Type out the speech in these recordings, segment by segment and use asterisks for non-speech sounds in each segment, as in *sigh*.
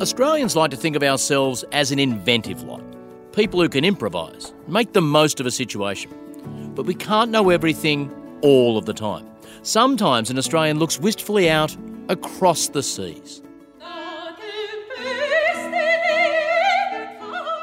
Australians like to think of ourselves as an inventive lot, people who can improvise, make the most of a situation. But we can't know everything all of the time. Sometimes an Australian looks wistfully out across the seas.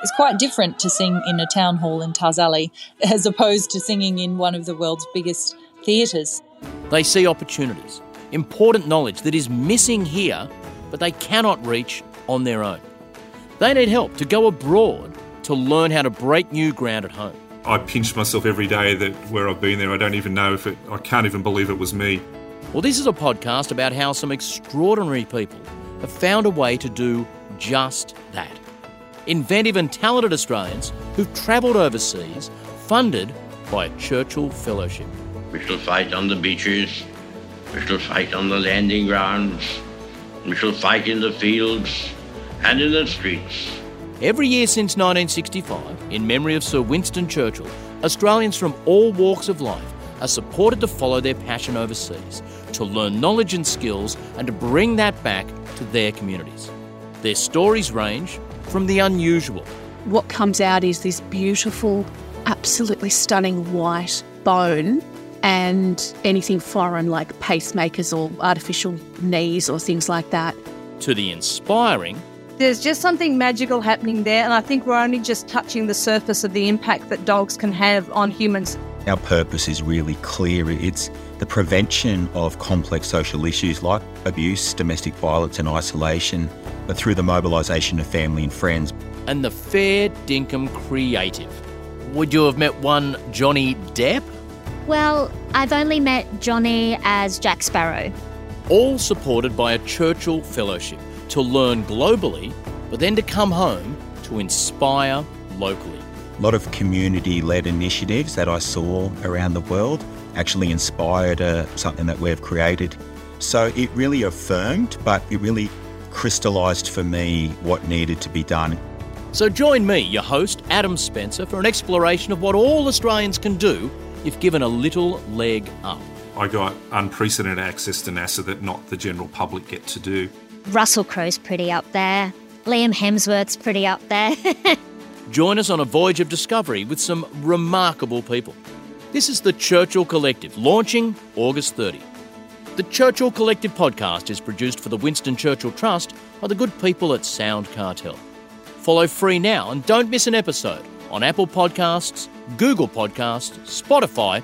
It's quite different to sing in a town hall in Tarzali *laughs* as opposed to singing in one of the world's biggest theatres. They see opportunities, important knowledge that is missing here, but they cannot reach on their own. They need help to go abroad to learn how to break new ground at home. I pinch myself every day that where I've been there, I don't even know if it, I can't even believe it was me. Well, this is a podcast about how some extraordinary people have found a way to do just that. Inventive and talented Australians who've travelled overseas, funded by a Churchill Fellowship. We shall fight on the beaches. We shall fight on the landing grounds. We shall fight in the fields and in the streets. Every year since 1965, in memory of Sir Winston Churchill, Australians from all walks of life are supported to follow their passion overseas, to learn knowledge and skills, and to bring that back to their communities. Their stories range from the unusual. What comes out is this beautiful, absolutely stunning white bone and anything foreign like pacemakers or artificial knees or things like that. To the inspiring. There's just something magical happening there, and I think we're only just touching the surface of the impact that dogs can have on humans. Our purpose is really clear. It's the prevention of complex social issues like abuse, domestic violence, and isolation, but through the mobilisation of family and friends. And the Fair Dinkum Creative. Would you have met one Johnny Depp? Well, I've only met Johnny as Jack Sparrow. All supported by a Churchill Fellowship to learn globally, but then to come home to inspire locally. A lot of community led initiatives that I saw around the world actually inspired uh, something that we've created. So it really affirmed, but it really crystallised for me what needed to be done. So join me, your host, Adam Spencer, for an exploration of what all Australians can do if given a little leg up. I got unprecedented access to NASA that not the general public get to do. Russell Crowe's pretty up there. Liam Hemsworth's pretty up there. *laughs* Join us on a voyage of discovery with some remarkable people. This is the Churchill Collective, launching August 30. The Churchill Collective podcast is produced for the Winston Churchill Trust by the good people at Sound Cartel. Follow free now and don't miss an episode on Apple Podcasts, Google Podcasts, Spotify,